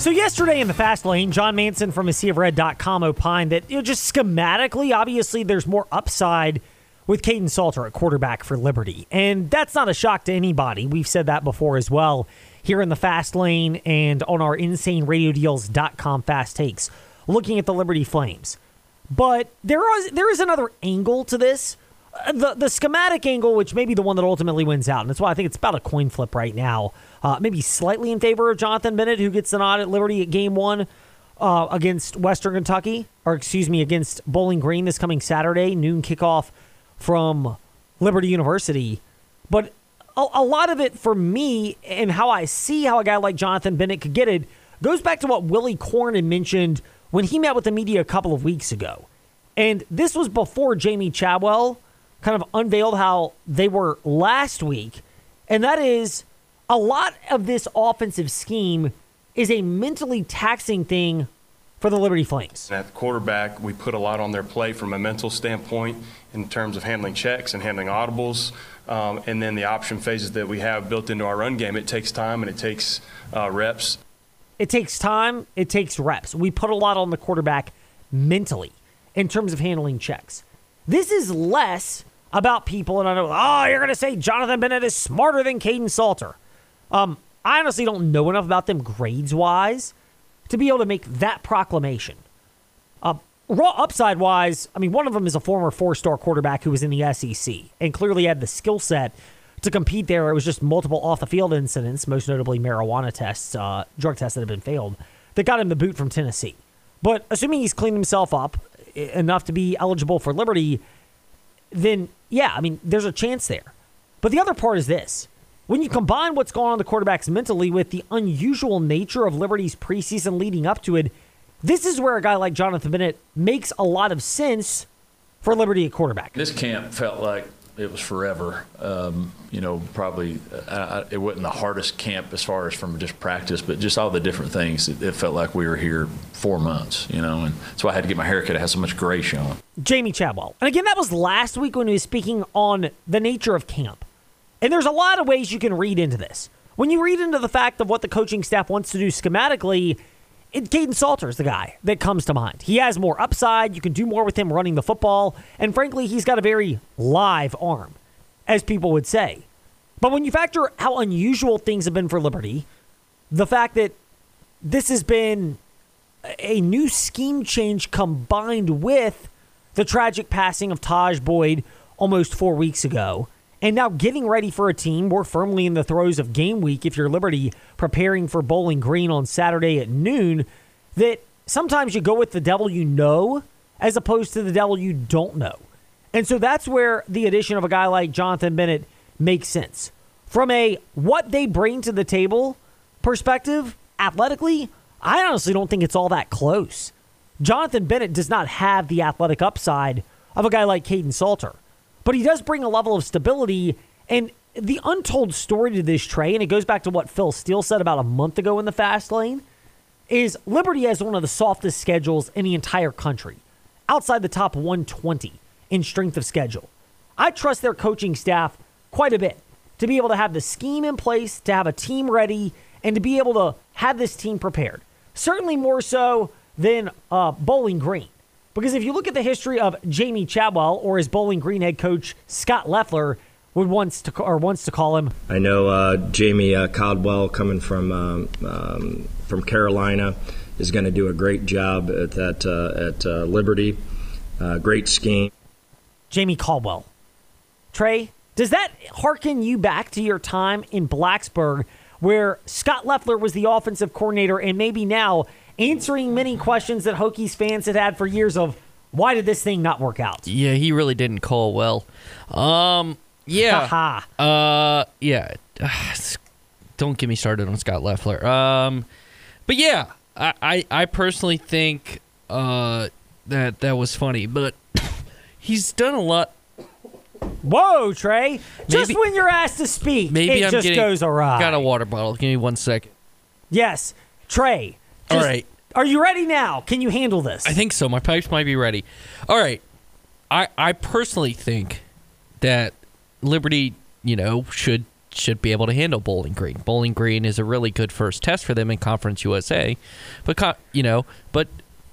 So yesterday in the fast lane, John Manson from AseaofRed.com opined that you know, just schematically, obviously, there's more upside with Kaidon Salter at quarterback for Liberty, and that's not a shock to anybody. We've said that before as well here in the fast lane and on our InsaneRadioDeals.com fast takes, looking at the Liberty Flames. But there is there is another angle to this. The the schematic angle, which may be the one that ultimately wins out, and that's why I think it's about a coin flip right now uh, maybe slightly in favor of Jonathan Bennett, who gets the nod at Liberty at game one uh, against Western Kentucky, or excuse me, against Bowling Green this coming Saturday, noon kickoff from Liberty University. But a, a lot of it for me and how I see how a guy like Jonathan Bennett could get it goes back to what Willy Korn had mentioned when he met with the media a couple of weeks ago. And this was before Jamey Chadwell kind of unveiled how they were last week. And that is a lot of this offensive scheme is a mentally taxing thing for the Liberty Flames. At the quarterback, we put a lot on their plate from a mental standpoint in terms of handling checks and handling audibles. Um, and then the option phases that we have built into our run game, it takes time and it takes uh, reps. It takes time, it takes reps. We put a lot on the quarterback mentally in terms of handling checks. This is less about people, and I know, oh, you're going to say Jonathan Bennett is smarter than Kaidon Salter. Um, I honestly don't know enough about them grades wise to be able to make that proclamation. Uh, raw upside wise, I mean, one of them is a former four star quarterback who was in the SEC and clearly had the skill set to compete there. It was just multiple off the field incidents, most notably marijuana tests, uh, drug tests that had been failed, that got him the boot from Tennessee. But assuming he's cleaned himself up enough to be eligible for Liberty, then yeah, I mean, there's a chance there. But the other part is this when you combine what's going on the quarterbacks mentally with the unusual nature of Liberty's preseason leading up to it, this is where a guy like Jonathan Bennett makes a lot of sense for Liberty at quarterback. This camp felt like it was forever. Um, you know, probably it wasn't the hardest camp as far as from just practice, but just all the different things. It, it, felt like we were here four months, you know, and that's why I had to get my haircut. It had so much gray showing. Jamey Chadwell. And again, that was last week when he was speaking on the nature of camp. And there's a lot of ways you can read into this. When you read into the fact of what the coaching staff wants to do schematically, it, Kaidon Salter is the guy that comes to mind. He has more upside. You can do more with him running the football. And frankly, he's got a very live arm, as people would say. But when you factor how unusual things have been for Liberty, the fact that this has been a new scheme change combined with the tragic passing of Taj Boyd almost four weeks ago, and now getting ready for a team more firmly in the throes of game week if you're Liberty preparing for Bowling Green on Saturday at noon, that sometimes you go with the devil you know as opposed to the devil you don't know. And so that's where the addition of a guy like Jonathan Bennett makes sense. From a what they bring to the table perspective, athletically, I honestly don't think it's all that close. Jonathan Bennett does not have the athletic upside of a guy like Kaidon Salter but he does bring a level of stability. And the untold story to this Trey, and it goes back to what Phil Steele said about a month ago in the fast lane, is Liberty has one of the softest schedules in the entire country, outside the top 120 in strength of schedule. I trust their coaching staff quite a bit to be able to have the scheme in place, to have a team ready, and to be able to have this team prepared. Certainly more so than uh, Bowling Green. Because if you look at the history of Jamey Chadwell or his Bowling Green head coach Scott Loeffler would wants to or wants to call him. I know uh, Jamey uh, Caldwell coming from um, um, from Carolina is going to do a great job at that uh, at uh, Liberty. Uh, great scheme. Jamie Caldwell. Trey, does that harken you back to your time in Blacksburg where Scott Loeffler was the offensive coordinator and maybe now answering many questions that Hokies fans had had for years of why did this thing not work out? Yeah, he really didn't call well. Um, yeah. uh, yeah. Don't get me started on Scott Loeffler. Um, but yeah, I, I, I personally think uh, that that was funny, but he's done a lot. Whoa, Trey! Just when you're asked to speak, maybe it I'm just getting, goes awry. Got a water bottle. Give me one second. Yes, Trey. All right. Are you ready now? Can you handle this? I think so. My pipes might be ready. All right. I I personally think that Liberty, you know, should should be able to handle Bowling Green. Bowling Green is a really good first test for them in Conference USA, but you know, but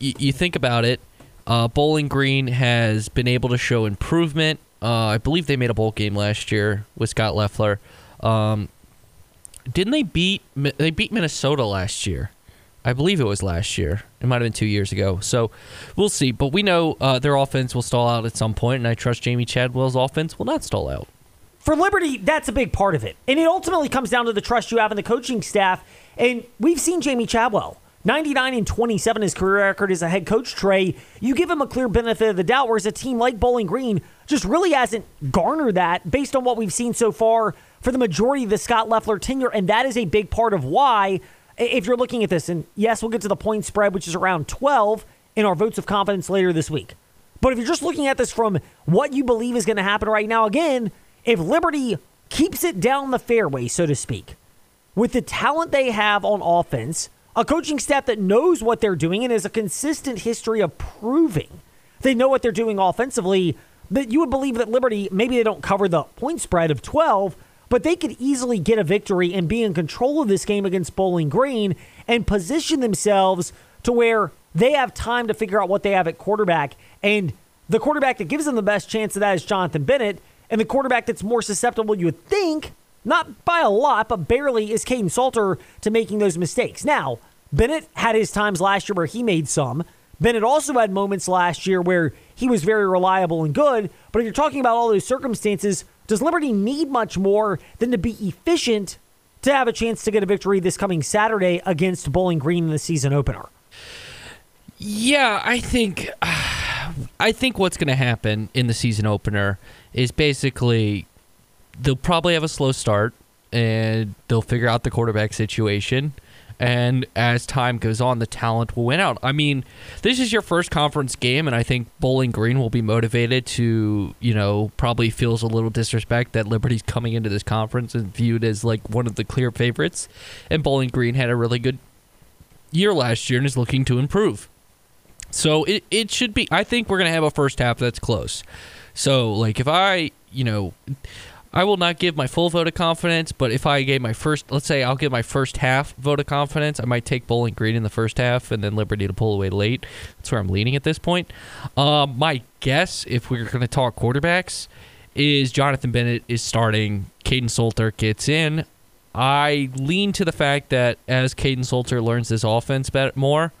y- you think about it, uh, Bowling Green has been able to show improvement. Uh, I believe they made a bowl game last year with Scott Loeffler. Um, didn't they beat they beat Minnesota last year? I believe it was last year. It might have been two years ago. So we'll see. But we know uh, their offense will stall out at some point, and I trust Jamey Chadwell's offense will not stall out. For Liberty, that's a big part of it. And it ultimately comes down to the trust you have in the coaching staff. And we've seen Jamey Chadwell. 99 and 27 his career record as a head coach, Trey. You give him a clear benefit of the doubt, whereas a team like Bowling Green just really hasn't garnered that based on what we've seen so far for the majority of the Scott Loeffler tenure. And that is a big part of why if you're looking at this, and yes, we'll get to the point spread, which is around 12 in our votes of confidence later this week. But if you're just looking at this from what you believe is going to happen right now, again, if Liberty keeps it down the fairway, so to speak, with the talent they have on offense, a coaching staff that knows what they're doing and has a consistent history of proving they know what they're doing offensively, that you would believe that Liberty, maybe they don't cover the point spread of 12, but they could easily get a victory and be in control of this game against Bowling Green and position themselves to where they have time to figure out what they have at quarterback. And the quarterback that gives them the best chance of that is Jonathan Bennett. And the quarterback that's more susceptible, you would think, not by a lot, but barely, is Kaidon Salter to making those mistakes. Now, Bennett had his times last year where he made some. Bennett also had moments last year where he was very reliable and good. But if you're talking about all those circumstances, does Liberty need much more than to be efficient to have a chance to get a victory this coming Saturday against Bowling Green in the season opener? Yeah, I think I think what's going to happen in the season opener is basically they'll probably have a slow start and they'll figure out the quarterback situation and as time goes on, the talent will win out. I mean, this is your first conference game, and I think Bowling Green will be motivated to, you know, probably feels a little disrespect that Liberty's coming into this conference and viewed as like one of the clear favorites. And Bowling Green had a really good year last year and is looking to improve. So it, it should be, I think we're going to have a first half that's close. So, like, if I, you know, I will not give my full vote of confidence, but if I gave my first, let's say I'll give my first half vote of confidence, I might take Bowling Green in the first half and then Liberty to pull away late. That's where I'm leaning at this point. Um, my guess, if we're going to talk quarterbacks, is Jonathan Bennett is starting. Kaidon Salter gets in. I lean to the fact that as Kaidon Salter learns this offense more,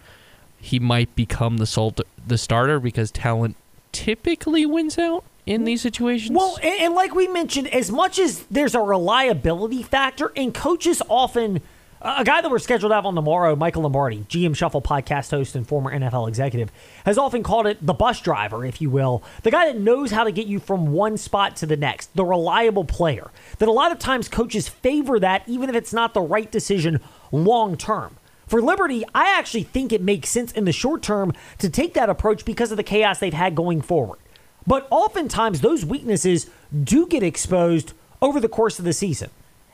he might become the Salter, the starter because talent typically wins out in these situations? Well, and, and, like we mentioned, as much as there's a reliability factor, and coaches often. a guy that we're scheduled to have on tomorrow, Michael Lombardi, GM Shuffle podcast host and former NFL executive, has often called it the bus driver, if you will. The guy that knows how to get you from one spot to the next, the reliable player. That a lot of times coaches favor that, even if it's not the right decision long term. For Liberty, I actually think it makes sense in the short term to take that approach because of the chaos they've had going forward. But oftentimes, those weaknesses do get exposed over the course of the season.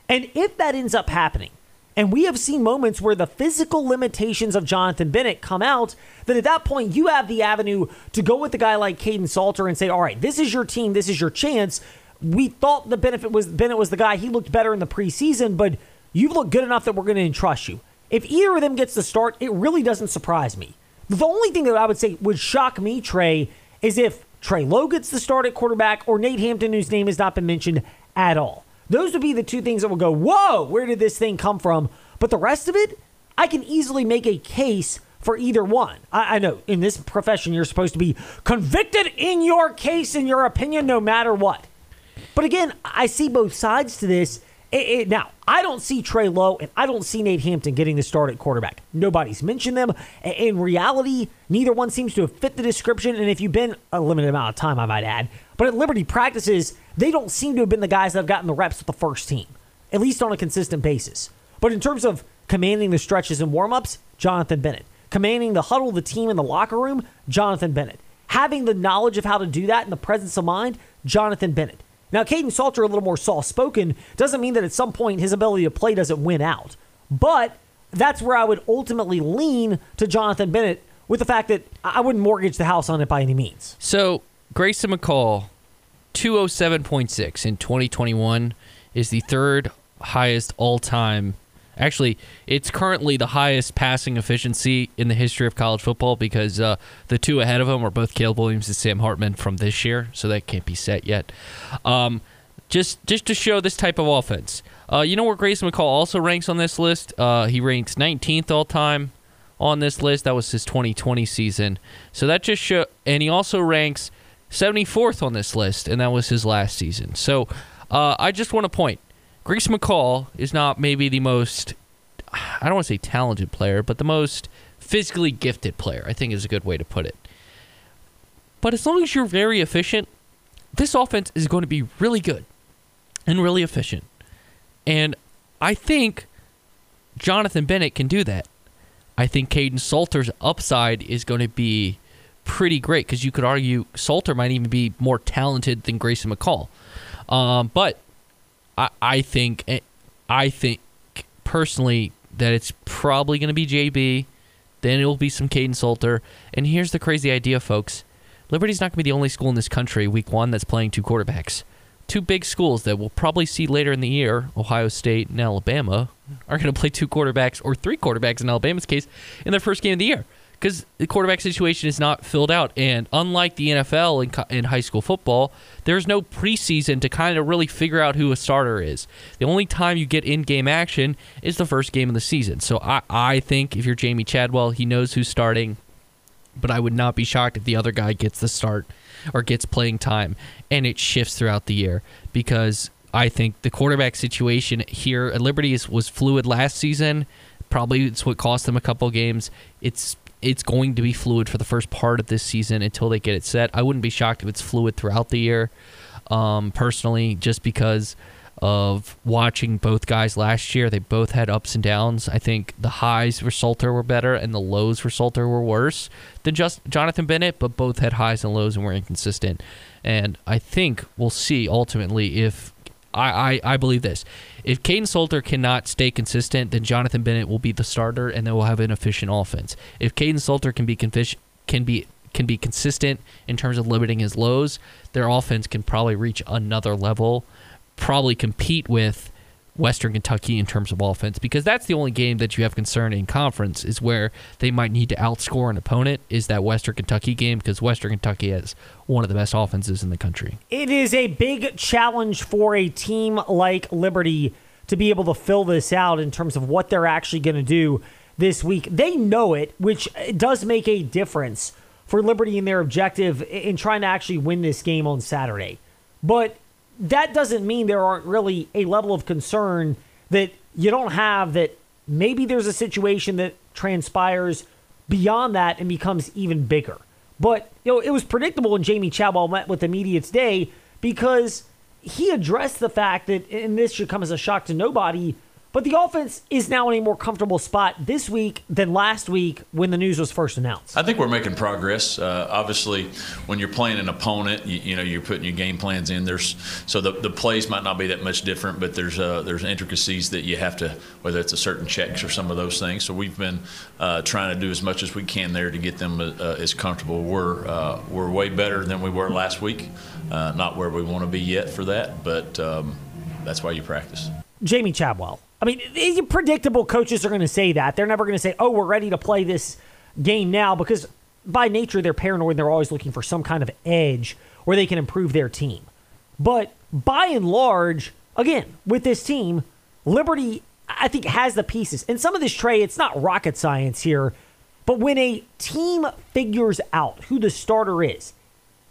And if that ends up happening, and we have seen moments where the physical limitations of Jonathan Bennett come out, then at that point, you have the avenue to go with a guy like Kaidon Salter and say, all right, this is your team, this is your chance. We thought the benefit was Bennett was the guy. He looked better in the preseason, but you've looked good enough that we're going to entrust you. If either of them gets the start, it really doesn't surprise me. The only thing that I would say would shock me, Trey, is if Trey Lowe gets the start at quarterback, or Nate Hampton, whose name has not been mentioned at all. Those would be the two things that will go, whoa, where did this thing come from? But the rest of it, I can easily make a case for either one. I, I know in this profession, you're supposed to be convicted in your case, in your opinion, no matter what. But again, I see both sides to this. It, it, now, I don't see Trey Lowe and I don't see Nate Hampton getting the start at quarterback. Nobody's mentioned them. In reality, neither one seems to have fit the description. And if you've been a limited amount of time, I might add, but at Liberty practices, they don't seem to have been the guys that have gotten the reps with the first team, at least on a consistent basis. But in terms of commanding the stretches and warmups, Jonathan Bennett. Commanding the huddle, the team in the locker room, Jonathan Bennett. Having the knowledge of how to do that and the presence of mind, Jonathan Bennett. Now, Kaidon Salter, a little more soft spoken, doesn't mean that at some point his ability to play doesn't win out. But that's where I would ultimately lean to Jonathan Bennett with the fact that I wouldn't mortgage the house on it by any means. So, Grayson McCall, 207.6 in 2021 is the third highest all time. Actually, it's currently the highest passing efficiency in the history of college football because uh, the two ahead of him are both Caleb Williams and Sam Hartman from this year, so that can't be set yet. Um, just just to show this type of offense. Uh, you know where Grayson McCall also ranks on this list? Uh, he ranks 19th all time on this list. That was his 2020 season. So that just show, and he also ranks 74th on this list, and that was his last season. So uh, I just want to point, Grayson McCall is not maybe the most, I don't want to say talented player, but the most physically gifted player. I think is a good way to put it. But as long as you're very efficient, this offense is going to be really good and really efficient. And I think Jonathan Bennett can do that. I think Kaidon Salter's upside is going to be pretty great because you could argue Salter might even be more talented than Grayson McCall. Um, but I, think eh, I think personally that it's probably going to be JB. Then it will be some Kaidon Salter. And here's the crazy idea, folks. Liberty's not going to be the only school in this country week one that's playing two quarterbacks two big schools that we'll probably see later in the year, Ohio State and Alabama, are going to play two quarterbacks or three quarterbacks in Alabama's case in their first game of the year because the quarterback situation is not filled out. And unlike the NFL in high school football, there's no preseason to kind of really figure out who a starter is. The only time you get in game action is the first game of the season. So I, I think if you're Jamey Chadwell, he knows who's starting, but I would not be shocked if the other guy gets the start or gets playing time and it shifts throughout the year because I think the quarterback situation here at Liberty is, was fluid last season. Probably it's what cost them a couple games. It's it's going to be fluid for the first part of this season until they get it set. I wouldn't be shocked if it's fluid throughout the year. Um, personally, just because of watching both guys last year. They both had ups and downs. I think the highs for Salter were better and the lows for Salter were worse than just Jonathan Bennett, but both had highs and lows and were inconsistent. And I think we'll see ultimately if I, I, I believe this. If Kaidon Salter cannot stay consistent, then Jonathan Bennett will be the starter and they will have an efficient offense. If Kaidon Salter can be can be can be consistent in terms of limiting his lows, their offense can probably reach another level probably compete with Western Kentucky in terms of offense because that's the only game that you have concern in conference is where they might need to outscore an opponent is that Western Kentucky game because Western Kentucky has one of the best offenses in the country. It is a big challenge for a team like Liberty to be able to fill this out in terms of what they're actually going to do this week. They know it, which does make a difference for Liberty in their objective in trying to actually win this game on Saturday. But that doesn't mean there aren't really a level of concern that you don't have that maybe there's a situation that transpires beyond that and becomes even bigger. But you know, it was predictable when Jamey Chadwell met with the media today because he addressed the fact that, and this should come as a shock to nobody, but the offense is now in a more comfortable spot this week than last week when the news was first announced. I think we're making progress. Uh, obviously, when you're playing an opponent, you, you, know you're putting your game plans in. There's so the, the plays might not be that much different, but there's uh, there's intricacies that you have to whether it's a certain checks or some of those things. So we've been uh, trying to do as much as we can there to get them uh, as comfortable. We're uh, we're way better than we were last week. Uh, not where we want to be yet for that, but um, that's why you practice. Jamey Chadwell I mean, predictable coaches are going to say that. They're never going to say, oh, we're ready to play this game now because by nature they're paranoid and they're always looking for some kind of edge where they can improve their team. But by and large, again, with this team, Liberty, I think, has the pieces. And some of this, Trey, it's not rocket science here, but when a team figures out who the starter is,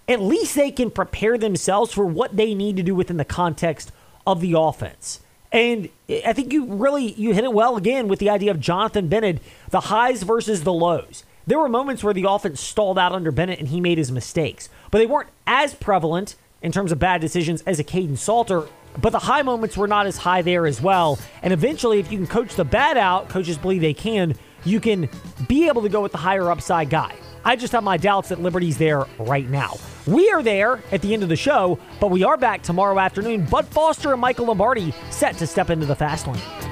at least they can prepare themselves for what they need to do within the context of the offense. And I think you really you hit it well again with the idea of Jonathan Bennett, the highs versus the lows. There were moments where the offense stalled out under Bennett and he made his mistakes, but they weren't as prevalent in terms of bad decisions as a Kaidon Salter. But the high moments were not as high there as well. And eventually, if you can coach the bad out, coaches believe they can, you can be able to go with the higher upside guy. I just have my doubts that Liberty's there right now. We are there at the end of the show, but we are back tomorrow afternoon. Bud Foster and Michael Lombardi set to step into the fast lane.